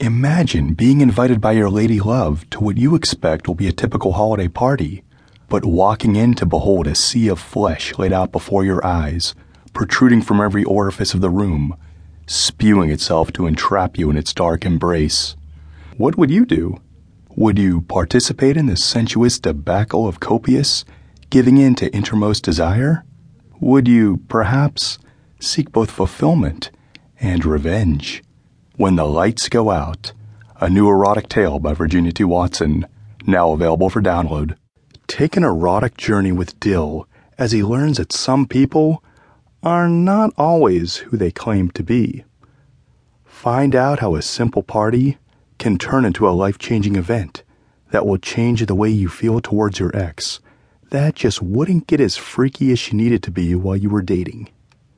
Imagine being invited by your lady love to what you expect will be a typical holiday party, but walking in to behold a sea of flesh laid out before your eyes, protruding from every orifice of the room, spewing itself to entrap you in its dark embrace. What would you do? Would you participate in the sensuous debacle of copious, giving in to innermost desire? Would you, perhaps, seek both fulfillment and revenge? When the Lights Go Out, a new erotic tale by Virginia T. Watson, now available for download. Take an erotic journey with Dill as he learns that some people are not always who they claim to be. Find out how a simple party can turn into a life changing event that will change the way you feel towards your ex that just wouldn't get as freaky as she needed to be while you were dating.